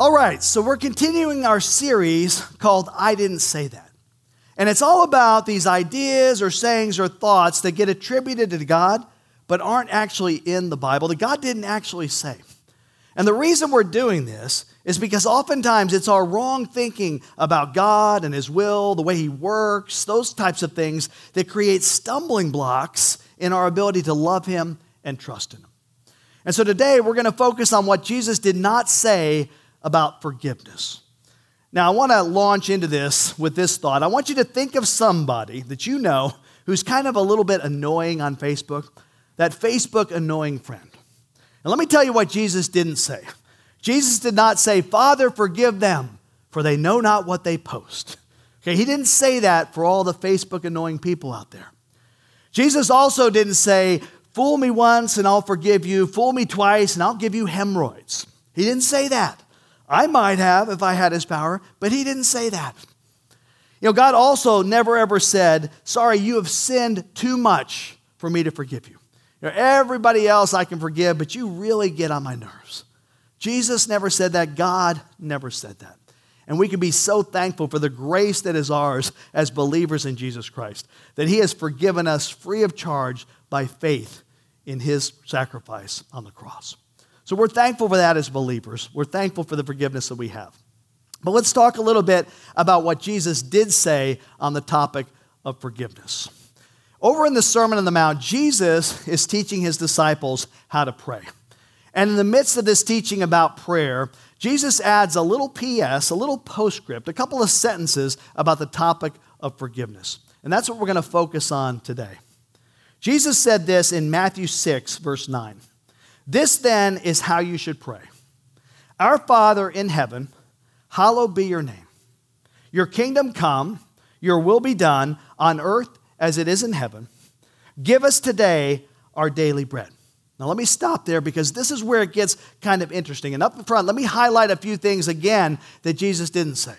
All right, so we're continuing our series called I Didn't Say That. And it's all about these ideas or sayings or thoughts that get attributed to God but aren't actually in the Bible, that God didn't actually say. And the reason we're doing this is because oftentimes it's our wrong thinking about God and His will, the way He works, those types of things that create stumbling blocks in our ability to love Him and trust in Him. And so today we're going to focus on what Jesus did not say about forgiveness. Now, I want to launch into this with this thought. I want you to think of somebody that you know who's kind of a little bit annoying on Facebook, that Facebook annoying friend. And let me tell you what Jesus didn't say. Jesus did not say, Father, forgive them, for they know not what they post. Okay, he didn't say that for all the Facebook annoying people out there. Jesus also didn't say, Fool me once and I'll forgive you, fool me twice and I'll give you hemorrhoids. He didn't say that. I might have if I had his power, but he didn't say that. You know, God also never ever said, Sorry, you have sinned too much for me to forgive you. you know, everybody else I can forgive, but you really get on my nerves. Jesus never said that. God never said that. And we can be so thankful for the grace that is ours as believers in Jesus Christ, that He has forgiven us free of charge by faith in His sacrifice on the cross. So we're thankful for that as believers. We're thankful for the forgiveness that we have. But let's talk a little bit about what Jesus did say on the topic of forgiveness. Over in the Sermon on the Mount, Jesus is teaching his disciples how to pray. And in the midst of this teaching about prayer, Jesus adds a little PS, a little postscript, a couple of sentences about the topic of forgiveness. And that's what we're going to focus on today. Jesus said this in Matthew 6, verse 9. This then is how you should pray Our Father in heaven, hallowed be your name. Your kingdom come, your will be done on earth as it is in heaven. Give us today our daily bread. Now, let me stop there because this is where it gets kind of interesting. And up in front, let me highlight a few things again that Jesus didn't say.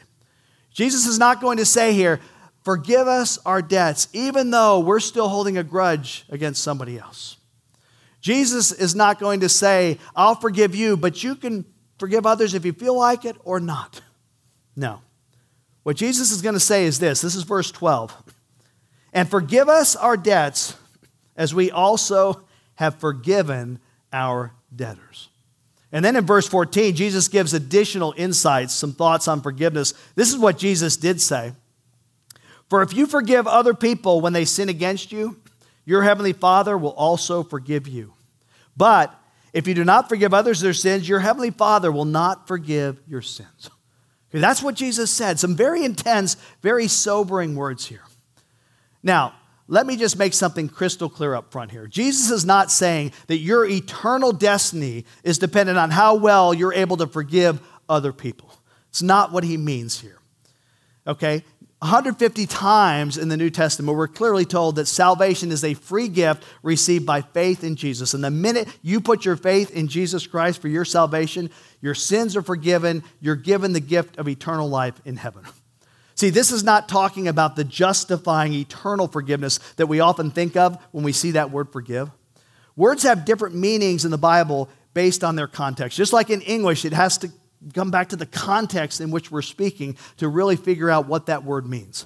Jesus is not going to say here, forgive us our debts, even though we're still holding a grudge against somebody else. Jesus is not going to say, I'll forgive you, but you can forgive others if you feel like it or not. No. What Jesus is going to say is this this is verse 12. And forgive us our debts as we also have forgiven our debtors. And then in verse 14, Jesus gives additional insights, some thoughts on forgiveness. This is what Jesus did say For if you forgive other people when they sin against you, your heavenly Father will also forgive you. But if you do not forgive others their sins, your heavenly Father will not forgive your sins. Okay, that's what Jesus said. Some very intense, very sobering words here. Now, let me just make something crystal clear up front here. Jesus is not saying that your eternal destiny is dependent on how well you're able to forgive other people. It's not what he means here. Okay? 150 times in the New Testament, we're clearly told that salvation is a free gift received by faith in Jesus. And the minute you put your faith in Jesus Christ for your salvation, your sins are forgiven, you're given the gift of eternal life in heaven. See, this is not talking about the justifying eternal forgiveness that we often think of when we see that word forgive. Words have different meanings in the Bible based on their context. Just like in English, it has to come back to the context in which we're speaking to really figure out what that word means.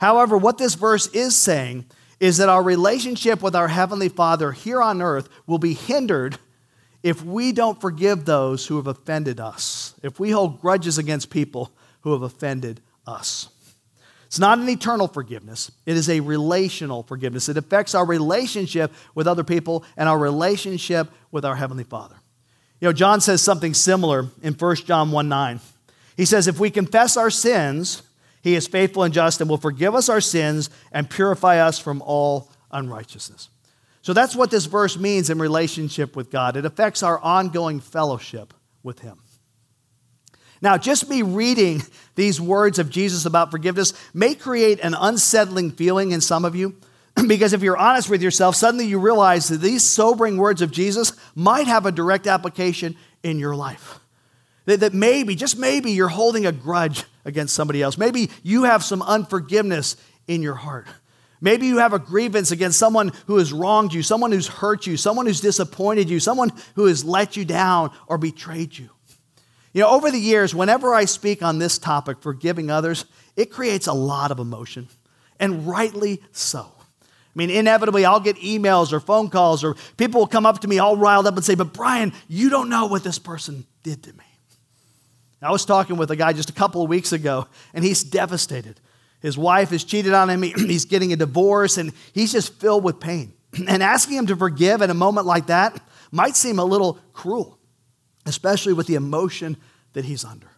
However, what this verse is saying is that our relationship with our Heavenly Father here on earth will be hindered if we don't forgive those who have offended us, if we hold grudges against people who have offended us. It's not an eternal forgiveness, it is a relational forgiveness. It affects our relationship with other people and our relationship with our Heavenly Father. You know, John says something similar in 1 John 1 9. He says, If we confess our sins, he is faithful and just and will forgive us our sins and purify us from all unrighteousness. So that's what this verse means in relationship with God. It affects our ongoing fellowship with Him. Now, just me reading these words of Jesus about forgiveness may create an unsettling feeling in some of you. Because if you're honest with yourself, suddenly you realize that these sobering words of Jesus might have a direct application in your life. That, that maybe, just maybe, you're holding a grudge against somebody else. Maybe you have some unforgiveness in your heart. Maybe you have a grievance against someone who has wronged you, someone who's hurt you, someone who's disappointed you, someone who has let you down or betrayed you. You know, over the years, whenever I speak on this topic, forgiving others, it creates a lot of emotion, and rightly so. I mean, inevitably, I'll get emails or phone calls, or people will come up to me all riled up and say, But Brian, you don't know what this person did to me. I was talking with a guy just a couple of weeks ago, and he's devastated. His wife has cheated on him, he's getting a divorce, and he's just filled with pain. And asking him to forgive in a moment like that might seem a little cruel, especially with the emotion that he's under.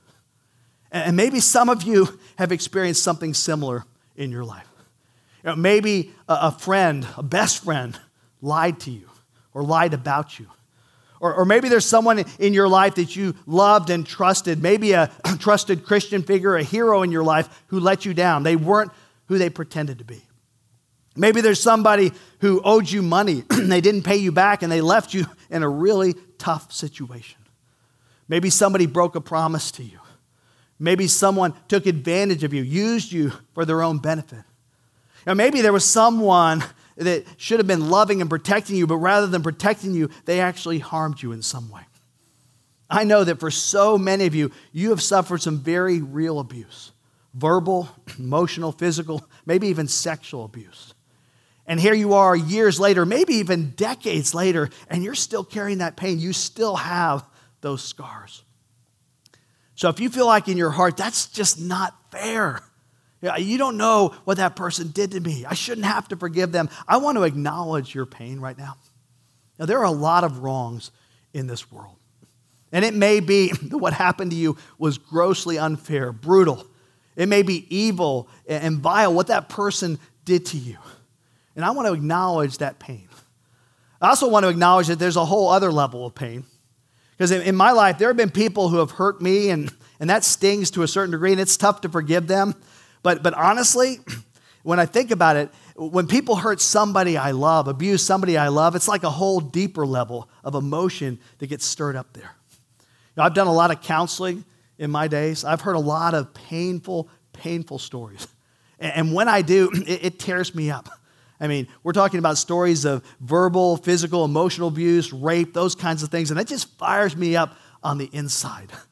And maybe some of you have experienced something similar in your life. You know, maybe a friend, a best friend, lied to you or lied about you. Or, or maybe there's someone in your life that you loved and trusted, maybe a trusted Christian figure, a hero in your life who let you down. They weren't who they pretended to be. Maybe there's somebody who owed you money and they didn't pay you back and they left you in a really tough situation. Maybe somebody broke a promise to you. Maybe someone took advantage of you, used you for their own benefit. Now, maybe there was someone that should have been loving and protecting you, but rather than protecting you, they actually harmed you in some way. I know that for so many of you, you have suffered some very real abuse verbal, emotional, physical, maybe even sexual abuse. And here you are years later, maybe even decades later, and you're still carrying that pain. You still have those scars. So if you feel like in your heart, that's just not fair. You don't know what that person did to me. I shouldn't have to forgive them. I want to acknowledge your pain right now. Now, there are a lot of wrongs in this world. And it may be that what happened to you was grossly unfair, brutal. It may be evil and vile what that person did to you. And I want to acknowledge that pain. I also want to acknowledge that there's a whole other level of pain. Because in my life, there have been people who have hurt me, and, and that stings to a certain degree, and it's tough to forgive them. But, but honestly, when I think about it, when people hurt somebody I love, abuse somebody I love, it's like a whole deeper level of emotion that gets stirred up there. Know, I've done a lot of counseling in my days. I've heard a lot of painful, painful stories. And when I do, it tears me up. I mean, we're talking about stories of verbal, physical, emotional abuse, rape, those kinds of things, and it just fires me up on the inside.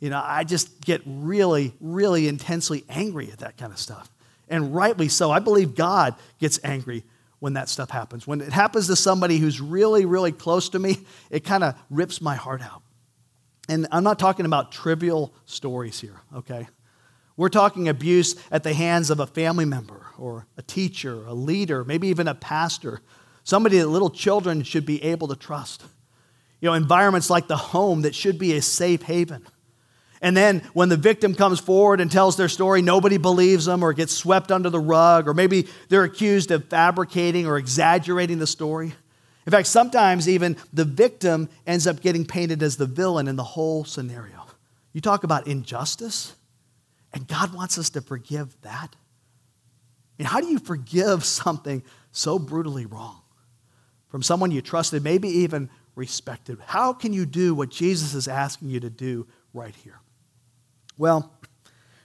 You know, I just get really, really intensely angry at that kind of stuff. And rightly so. I believe God gets angry when that stuff happens. When it happens to somebody who's really, really close to me, it kind of rips my heart out. And I'm not talking about trivial stories here, okay? We're talking abuse at the hands of a family member or a teacher, a leader, maybe even a pastor, somebody that little children should be able to trust. You know, environments like the home that should be a safe haven. And then when the victim comes forward and tells their story, nobody believes them or gets swept under the rug, or maybe they're accused of fabricating or exaggerating the story. In fact, sometimes even the victim ends up getting painted as the villain in the whole scenario. You talk about injustice, and God wants us to forgive that. Mean, how do you forgive something so brutally wrong from someone you trusted, maybe even respected? How can you do what Jesus is asking you to do right here? Well,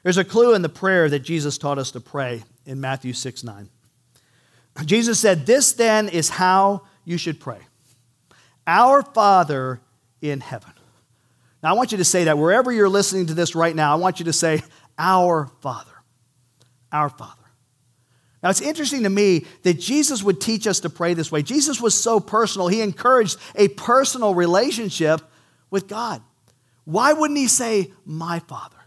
there's a clue in the prayer that Jesus taught us to pray in Matthew 6 9. Jesus said, This then is how you should pray Our Father in heaven. Now, I want you to say that wherever you're listening to this right now, I want you to say, Our Father. Our Father. Now, it's interesting to me that Jesus would teach us to pray this way. Jesus was so personal, he encouraged a personal relationship with God. Why wouldn't he say, My Father?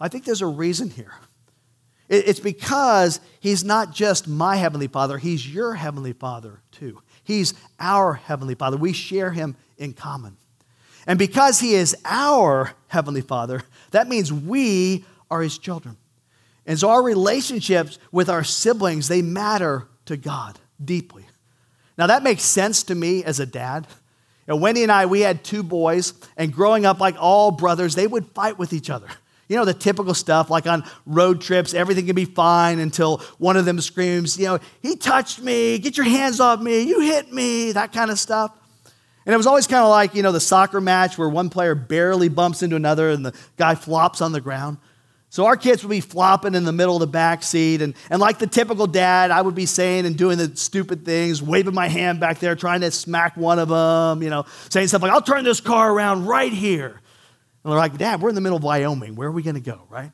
I think there's a reason here. It's because he's not just my heavenly father, he's your heavenly father too. He's our heavenly father. We share him in common. And because he is our heavenly father, that means we are his children. And so our relationships with our siblings, they matter to God deeply. Now that makes sense to me as a dad. And Wendy and I, we had two boys, and growing up like all brothers, they would fight with each other. You know, the typical stuff, like on road trips, everything can be fine until one of them screams, you know, he touched me, get your hands off me, you hit me, that kind of stuff. And it was always kind of like, you know, the soccer match where one player barely bumps into another and the guy flops on the ground. So our kids would be flopping in the middle of the back seat. And, and like the typical dad, I would be saying and doing the stupid things, waving my hand back there, trying to smack one of them, you know, saying stuff like, I'll turn this car around right here. And they're like, Dad, we're in the middle of Wyoming. Where are we going to go, right?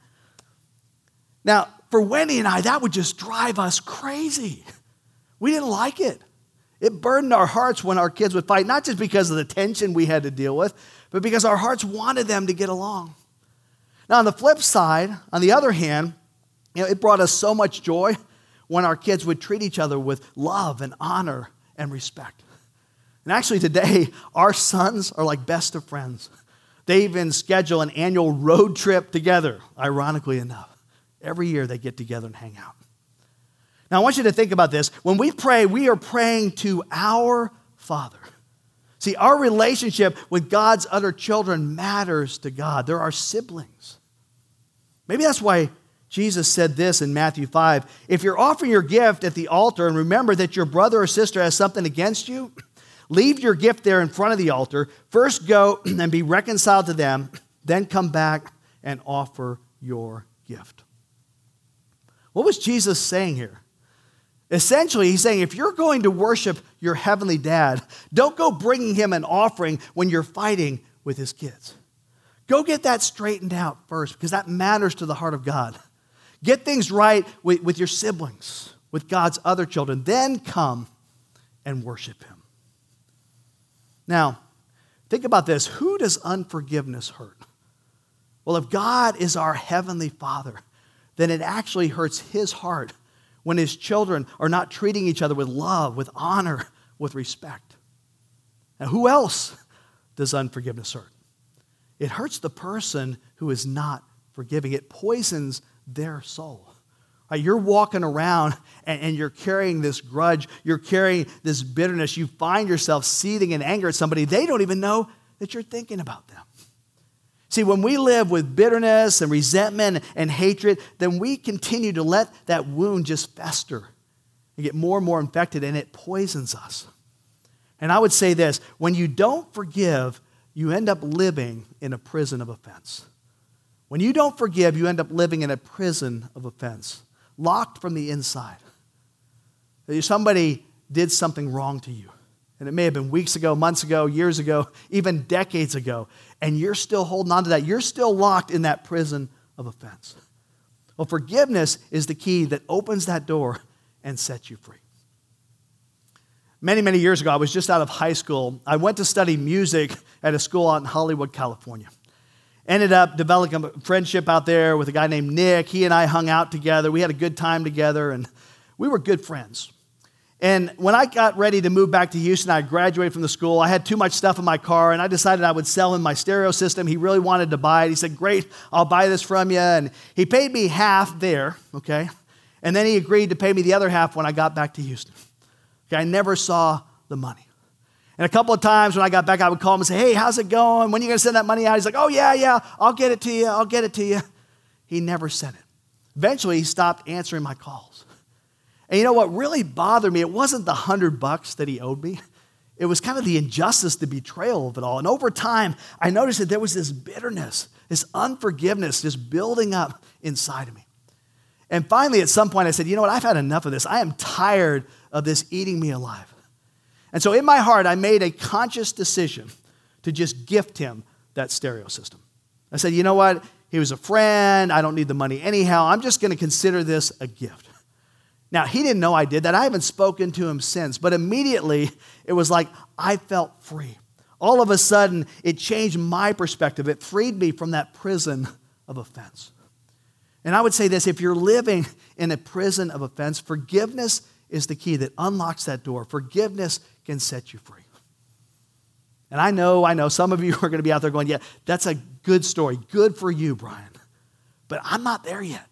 Now, for Wendy and I, that would just drive us crazy. We didn't like it. It burdened our hearts when our kids would fight, not just because of the tension we had to deal with, but because our hearts wanted them to get along. Now, on the flip side, on the other hand, you know, it brought us so much joy when our kids would treat each other with love and honor and respect. And actually, today, our sons are like best of friends. They even schedule an annual road trip together, ironically enough. Every year they get together and hang out. Now, I want you to think about this. When we pray, we are praying to our Father. See, our relationship with God's other children matters to God. They're our siblings. Maybe that's why Jesus said this in Matthew 5 If you're offering your gift at the altar and remember that your brother or sister has something against you, Leave your gift there in front of the altar. First go and be reconciled to them, then come back and offer your gift. What was Jesus saying here? Essentially, he's saying if you're going to worship your heavenly dad, don't go bringing him an offering when you're fighting with his kids. Go get that straightened out first because that matters to the heart of God. Get things right with, with your siblings, with God's other children. Then come and worship him. Now, think about this who does unforgiveness hurt? Well, if God is our heavenly Father, then it actually hurts his heart when his children are not treating each other with love, with honor, with respect. Now, who else does unforgiveness hurt? It hurts the person who is not forgiving, it poisons their soul. Right, you're walking around and, you're carrying this grudge, you're carrying this bitterness. You find yourself seething in anger at somebody, they don't even know that you're thinking about them. See, when we live with bitterness and resentment and hatred, then we continue to let that wound just fester and get more and more infected, and it poisons us. And I would say this when you don't forgive, you end up living in a prison of offense. When you don't forgive, you end up living in a prison of offense locked from the inside. Somebody did something wrong to you. And it may have been weeks ago, months ago, years ago, even decades ago. And you're still holding on to that. You're still locked in that prison of offense. Well, forgiveness is the key that opens that door and sets you free. Many, many years ago, I was just out of high school. I went to study music at a school out in Hollywood, California. Ended up developing a friendship out there with a guy named Nick. He and I hung out together. We had a good time together, and we were good friends. And when I got ready to move back to Houston, I graduated from the school. I had too much stuff in my car, and I decided I would sell him my stereo system. He really wanted to buy it. He said, Great, I'll buy this from you. And he paid me half there, okay? And then he agreed to pay me the other half when I got back to Houston. Okay, I never saw the money. And a couple of times when I got back, I would call him and say, Hey, how's it going? When are you going to send that money out? He's like, Oh, yeah, yeah, I'll get it to you. I'll get it to you. He never sent it. Eventually, he stopped answering my calls. And you know what really bothered me? It wasn't the hundred bucks that he owed me. It was kind of the injustice, the betrayal of it all. And over time, I noticed that there was this bitterness, this unforgiveness just building up inside of me. And finally, at some point, I said, You know what? I've had enough of this. I am tired of this eating me alive. And so in my heart, I made a conscious decision to just gift him that stereo system. I said, you know what? He was a friend. I don't need the money anyhow. I'm just going to consider this a gift. Now, he didn't know I did that. I haven't spoken to him since, but immediately it was like I felt free. All of a sudden, it changed my perspective. It freed me from that prison of offense. And I would say this if you're living in a prison of offense, forgiveness is the key that unlocks that door. Forgiveness can set you free. And I know, I know some of you are going to be out there going, yeah, that's a good story. Good for you, Brian. But I'm not there yet.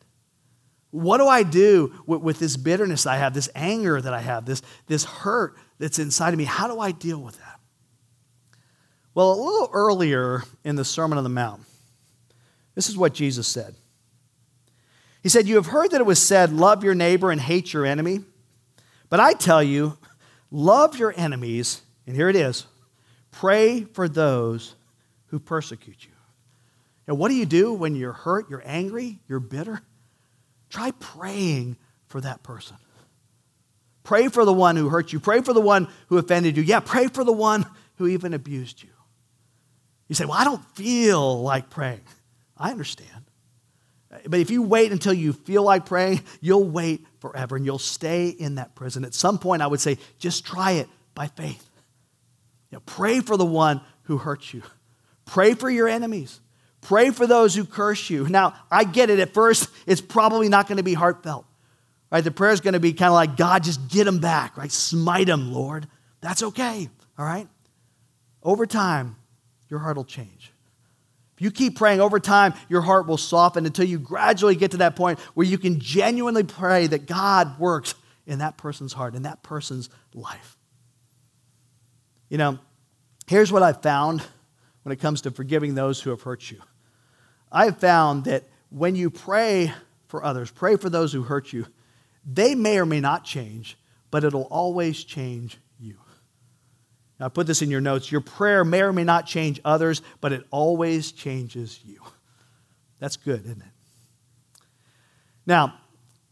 What do I do with, with this bitterness I have, this anger that I have, this, this hurt that's inside of me? How do I deal with that? Well, a little earlier in the Sermon on the Mount, this is what Jesus said. He said, You have heard that it was said, Love your neighbor and hate your enemy. But I tell you, love your enemies, and here it is pray for those who persecute you. Now, what do you do when you're hurt, you're angry, you're bitter? Try praying for that person. Pray for the one who hurt you. Pray for the one who offended you. Yeah, pray for the one who even abused you. You say, Well, I don't feel like praying. I understand. But if you wait until you feel like praying, you'll wait forever and you'll stay in that prison. At some point, I would say, just try it by faith. You know, pray for the one who hurts you, pray for your enemies. Pray for those who curse you. Now, I get it. At first, it's probably not going to be heartfelt. Right? The prayer is going to be kind of like, God, just get them back, right? Smite them, Lord. That's okay. All right? Over time, your heart will change. If you keep praying over time, your heart will soften until you gradually get to that point where you can genuinely pray that God works in that person's heart, in that person's life. You know, here's what I've found when it comes to forgiving those who have hurt you. I have found that when you pray for others, pray for those who hurt you, they may or may not change, but it'll always change Now, put this in your notes. Your prayer may or may not change others, but it always changes you. That's good, isn't it? Now,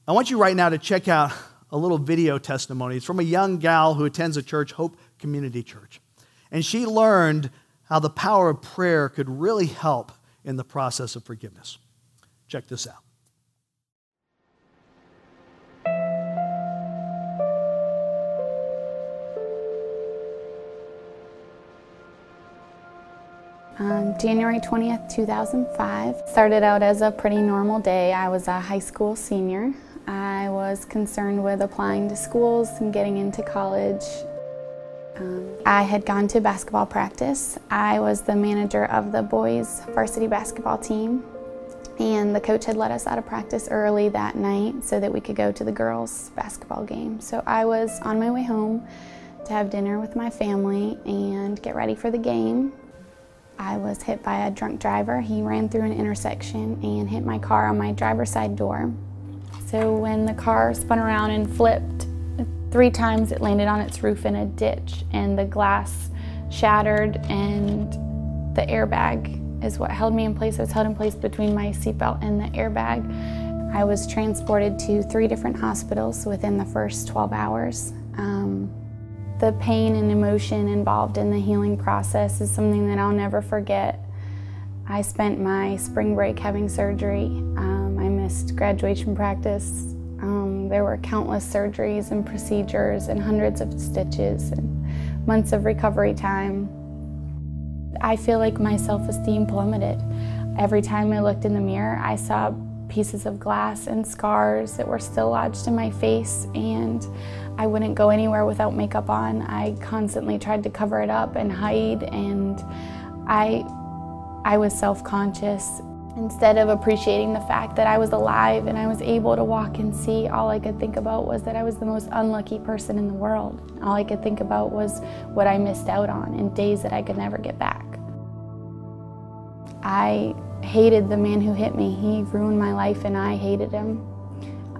I want you right now to check out a little video testimony. It's from a young gal who attends a church, Hope Community Church. And she learned how the power of prayer could really help in the process of forgiveness. Check this out. Um, January 20th, 2005. Started out as a pretty normal day. I was a high school senior. I was concerned with applying to schools and getting into college. Um, I had gone to basketball practice. I was the manager of the boys varsity basketball team and the coach had let us out of practice early that night so that we could go to the girls basketball game. So I was on my way home to have dinner with my family and get ready for the game. I was hit by a drunk driver. He ran through an intersection and hit my car on my driver's side door. So when the car spun around and flipped, Three times it landed on its roof in a ditch and the glass shattered and the airbag is what held me in place. I was held in place between my seatbelt and the airbag. I was transported to three different hospitals within the first 12 hours. The pain and emotion involved in the healing process is something that I'll never forget. I spent my spring break having surgery. Um, I missed graduation practice um, there were countless surgeries and procedures and hundreds of stitches and months of recovery time. I feel like my self esteem plummeted. Every time I looked in the mirror, I saw pieces of glass and scars that were still lodged in my face, and I wouldn't go anywhere without makeup on. I constantly tried to cover it up and hide, and I, I was self conscious Instead of appreciating the fact that I was alive and I was able to walk and see, all I could think about was that I was the most unlucky person in the world. All I could think about was what I missed out on in days that I could never get back. I hated the man who hit me. He ruined my life and I hated him.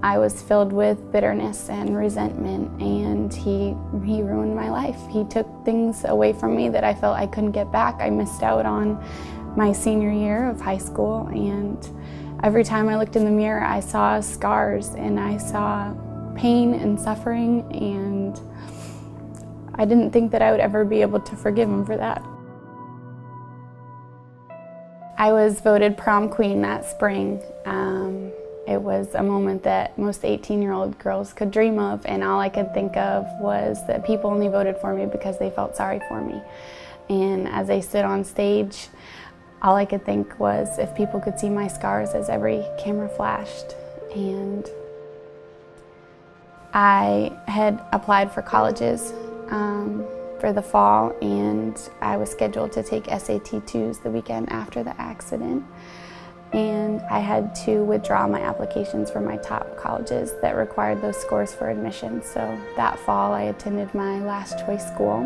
I was filled with bitterness and resentment and he he ruined my life. He took things away from me that I felt I couldn't get back. I missed out on my senior year of high school and every time I looked in the mirror I saw scars and I saw pain and suffering and I didn't think that I would ever be able to forgive him for that. I was voted prom queen that spring. Um, it was a moment that most 18 year old girls could dream of, and all I could think of was that people only voted for me because they felt sorry for me. And as I stood on stage, all I could think was if people could see my scars as every camera flashed. And I had applied for colleges um, for the fall, and I was scheduled to take SAT 2s the weekend after the accident. And I had to withdraw my applications for my top colleges that required those scores for admission. So that fall, I attended my last choice school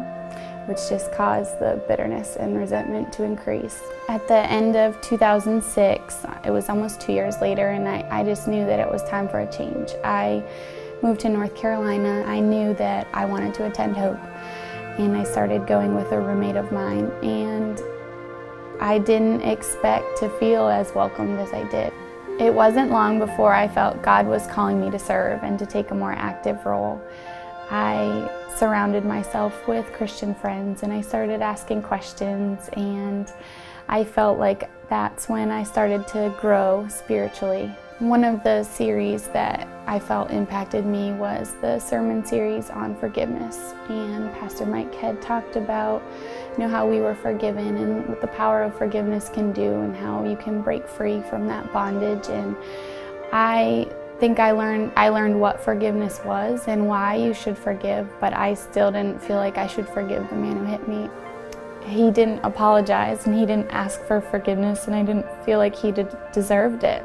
which just caused the bitterness and resentment to increase. At the end of 2006, it was almost two years later, and I, I just knew that it was time for a change. I moved to North Carolina. I knew that I wanted to attend Hope, and I started going with a roommate of mine, and I didn't expect to feel as welcomed as I did. It wasn't long before I felt God was calling me to serve and to take a more active role. I surrounded myself with Christian friends and I started asking questions, and I felt like that's when I started to grow spiritually. One of the series that I felt impacted me was the sermon series on forgiveness, and Pastor Mike had talked about you know how we were forgiven and what the power of forgiveness can do and how you can break free from that bondage and I think I learned I learned what forgiveness was and why you should forgive, but I still didn't feel like I should forgive the man who hit me. He didn't apologize and he didn't ask for forgiveness and I didn't feel like he deserved it.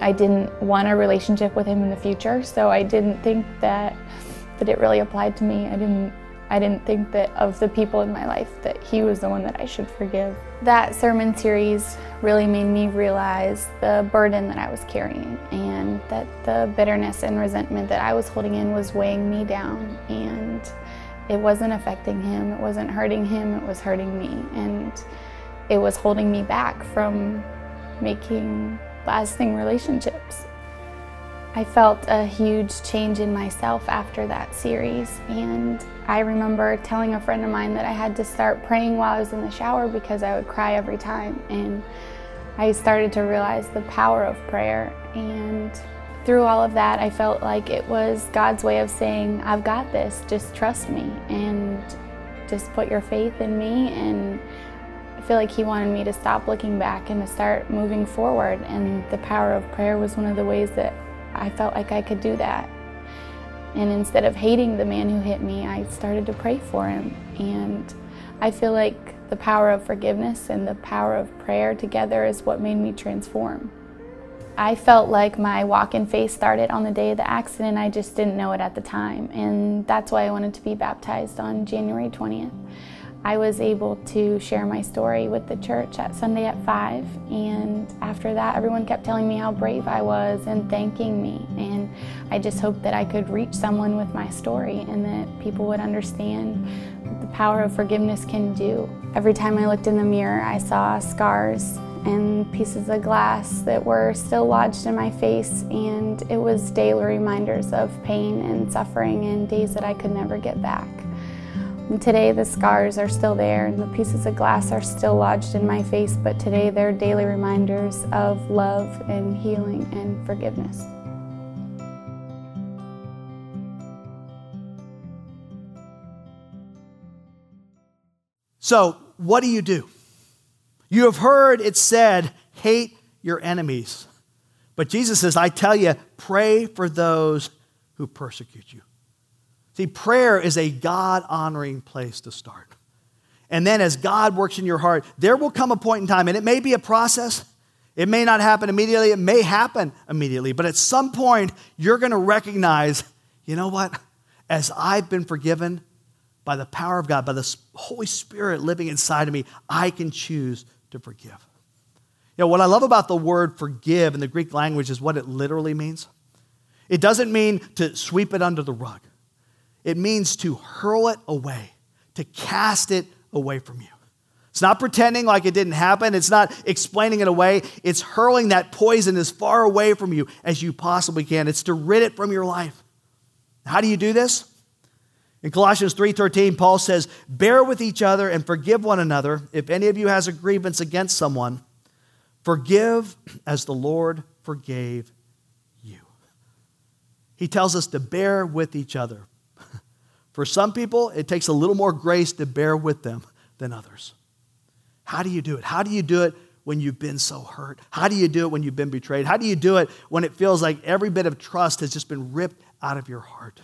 I didn't want a relationship with him in the future, so I didn't think that that it really applied to me. I didn't I didn't think that of the people in my life that he was the one that I should forgive. That sermon series really made me realize the burden that I was carrying and that the bitterness and resentment that I was holding in was weighing me down and it wasn't affecting him, it wasn't hurting him, it was hurting me and it was holding me back from making lasting relationships. I felt a huge change in myself after that series. And I remember telling a friend of mine that I had to start praying while I was in the shower because I would cry every time. And I started to realize the power of prayer. And through all of that, I felt like it was God's way of saying, I've got this, just trust me and just put your faith in me. And feel like He wanted me to stop looking back and to start moving forward. And the power of prayer was one of the ways that I felt like I could do that. And instead of hating the man who hit me, I started to pray for him. And I feel like the power of forgiveness and the power of prayer together is what made me transform. I felt like my walk in faith started on the day of the accident. I just didn't know it at the time. And that's why I wanted to be baptized on January 20th. I was able to share my story with the church at Sunday at 5. And after that, everyone kept telling me how brave I was and thanking me. And I just hoped that I could reach someone with my story and that people would understand what the power of forgiveness can do. Every time I looked in the mirror, I saw scars and pieces of glass that were still lodged in my face, and it was daily reminders of pain and suffering and days that I could never get back. And today the scars are still there and the pieces of glass are still lodged in my face, but today they're daily reminders of love and healing and forgiveness. So, what do you do? You have heard it said, hate your enemies. But Jesus says, I tell you, pray for those who persecute you. See, prayer is a God honoring place to start. And then as God works in your heart, there will come a point in time, and it may be a process. It may not happen immediately, it may happen immediately, but at some point, you're going to recognize you know what? As I've been forgiven by the power of God, by the Holy Spirit living inside of me, I can choose to forgive. You know, what I love about the word forgive in the Greek language is what it literally means. It doesn't mean to sweep it under the rug. It means to hurl it away, to cast it away from you. It's not pretending like it didn't happen. It's not explaining it away. It's hurling that poison as far away from you as you possibly can. It's to rid it from your life. How do you do this? In Colossians 3:13, Paul says, "Bear with each other and forgive one another. If any of you has a grievance against someone, forgive as the Lord forgave you." He tells us to bear with each other. For some people, it takes a little more grace to bear with them than others. How do you do it? How do you do it when you've been so hurt? How do you do it when you've been betrayed? How do you do it when it feels like every bit of trust has just been ripped out of your heart?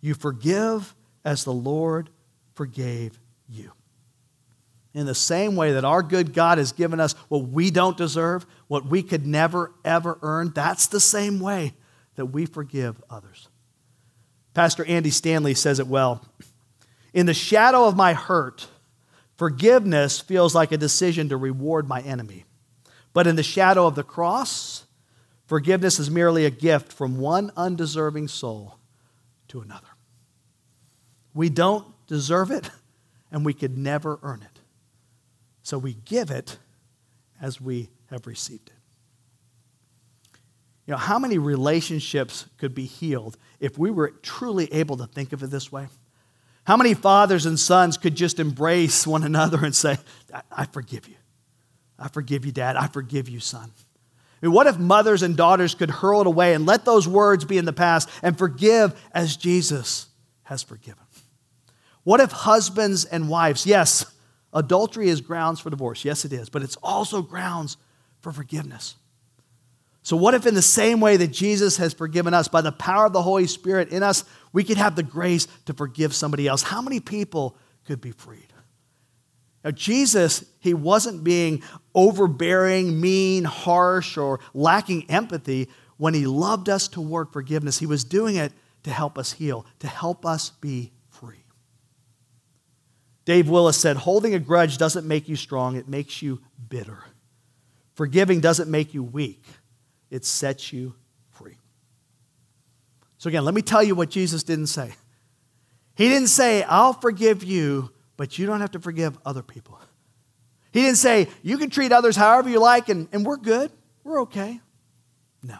You forgive as the Lord forgave you. In the same way that our good God has given us what we don't deserve, what we could never, ever earn, that's the same way that we forgive others. Pastor Andy Stanley says it well. In the shadow of my hurt, forgiveness feels like a decision to reward my enemy. But in the shadow of the cross, forgiveness is merely a gift from one undeserving soul to another. We don't deserve it, and we could never earn it. So we give it as we have received it. You know, how many relationships could be healed if we were truly able to think of it this way? How many fathers and sons could just embrace one another and say, I, forgive you. I forgive you, Dad. I forgive you, son. I mean, what if mothers and daughters could hurl it away and let those words be in the past and forgive as Jesus has forgiven? What if husbands and wives, yes, adultery is grounds for divorce. Yes, it is, but it's also grounds for forgiveness. So, what if, in the same way that Jesus has forgiven us, by the power of the Holy Spirit in us, we could have the grace to forgive somebody else? How many people could be freed? Now, Jesus, he wasn't being overbearing, mean, harsh, or lacking empathy when he loved us toward forgiveness. He was doing it to help us heal, to help us be free. Dave Willis said, Holding a grudge doesn't make you strong, it makes you bitter. Forgiving doesn't make you weak, it sets you free. So, again, let me tell you what Jesus didn't say. He didn't say, I'll forgive you, but you don't have to forgive other people. He didn't say, you can treat others however you like and, and we're good, we're okay. No.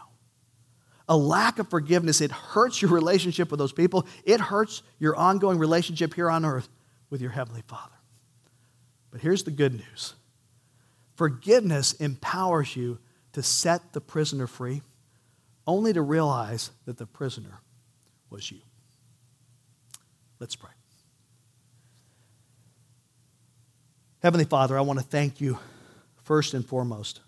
A lack of forgiveness, it hurts your relationship with those people, it hurts your ongoing relationship here on earth with your Heavenly Father. But here's the good news forgiveness empowers you to set the prisoner free, only to realize that the prisoner was you. Let's pray. Heavenly Father, I want to thank you first and foremost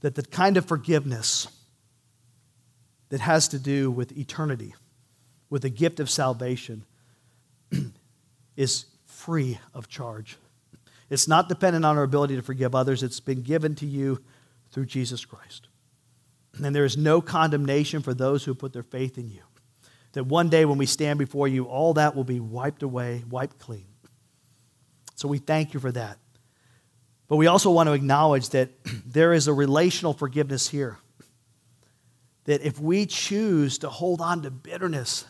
that the kind of forgiveness that has to do with eternity, with the gift of salvation, is free of charge. It's not dependent on our ability to forgive others, it's been given to you through Jesus Christ. And there is no condemnation for those who put their faith in you. That one day when we stand before you, all that will be wiped away, wiped clean. So we thank you for that. But we also want to acknowledge that there is a relational forgiveness here. That if we choose to hold on to bitterness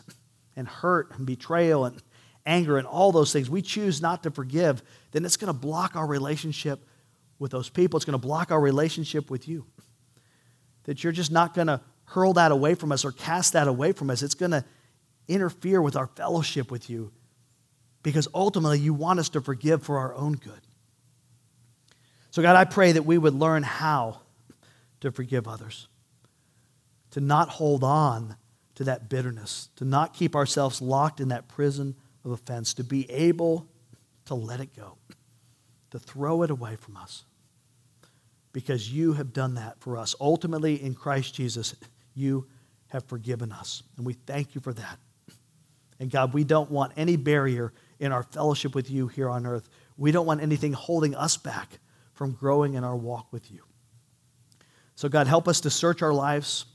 and hurt and betrayal and anger and all those things, we choose not to forgive, then it's going to block our relationship with those people. It's going to block our relationship with you. That you're just not going to hurl that away from us or cast that away from us. It's going to interfere with our fellowship with you because ultimately you want us to forgive for our own good. So, God, I pray that we would learn how to forgive others, to not hold on to that bitterness, to not keep ourselves locked in that prison of offense, to be able to let it go, to throw it away from us. Because you have done that for us. Ultimately, in Christ Jesus, you have forgiven us. And we thank you for that. And God, we don't want any barrier in our fellowship with you here on earth. We don't want anything holding us back from growing in our walk with you. So, God, help us to search our lives.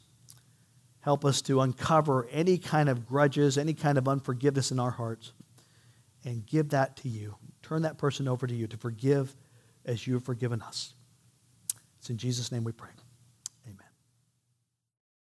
Help us to uncover any kind of grudges, any kind of unforgiveness in our hearts, and give that to you. Turn that person over to you to forgive as you have forgiven us. It's in Jesus' name we pray.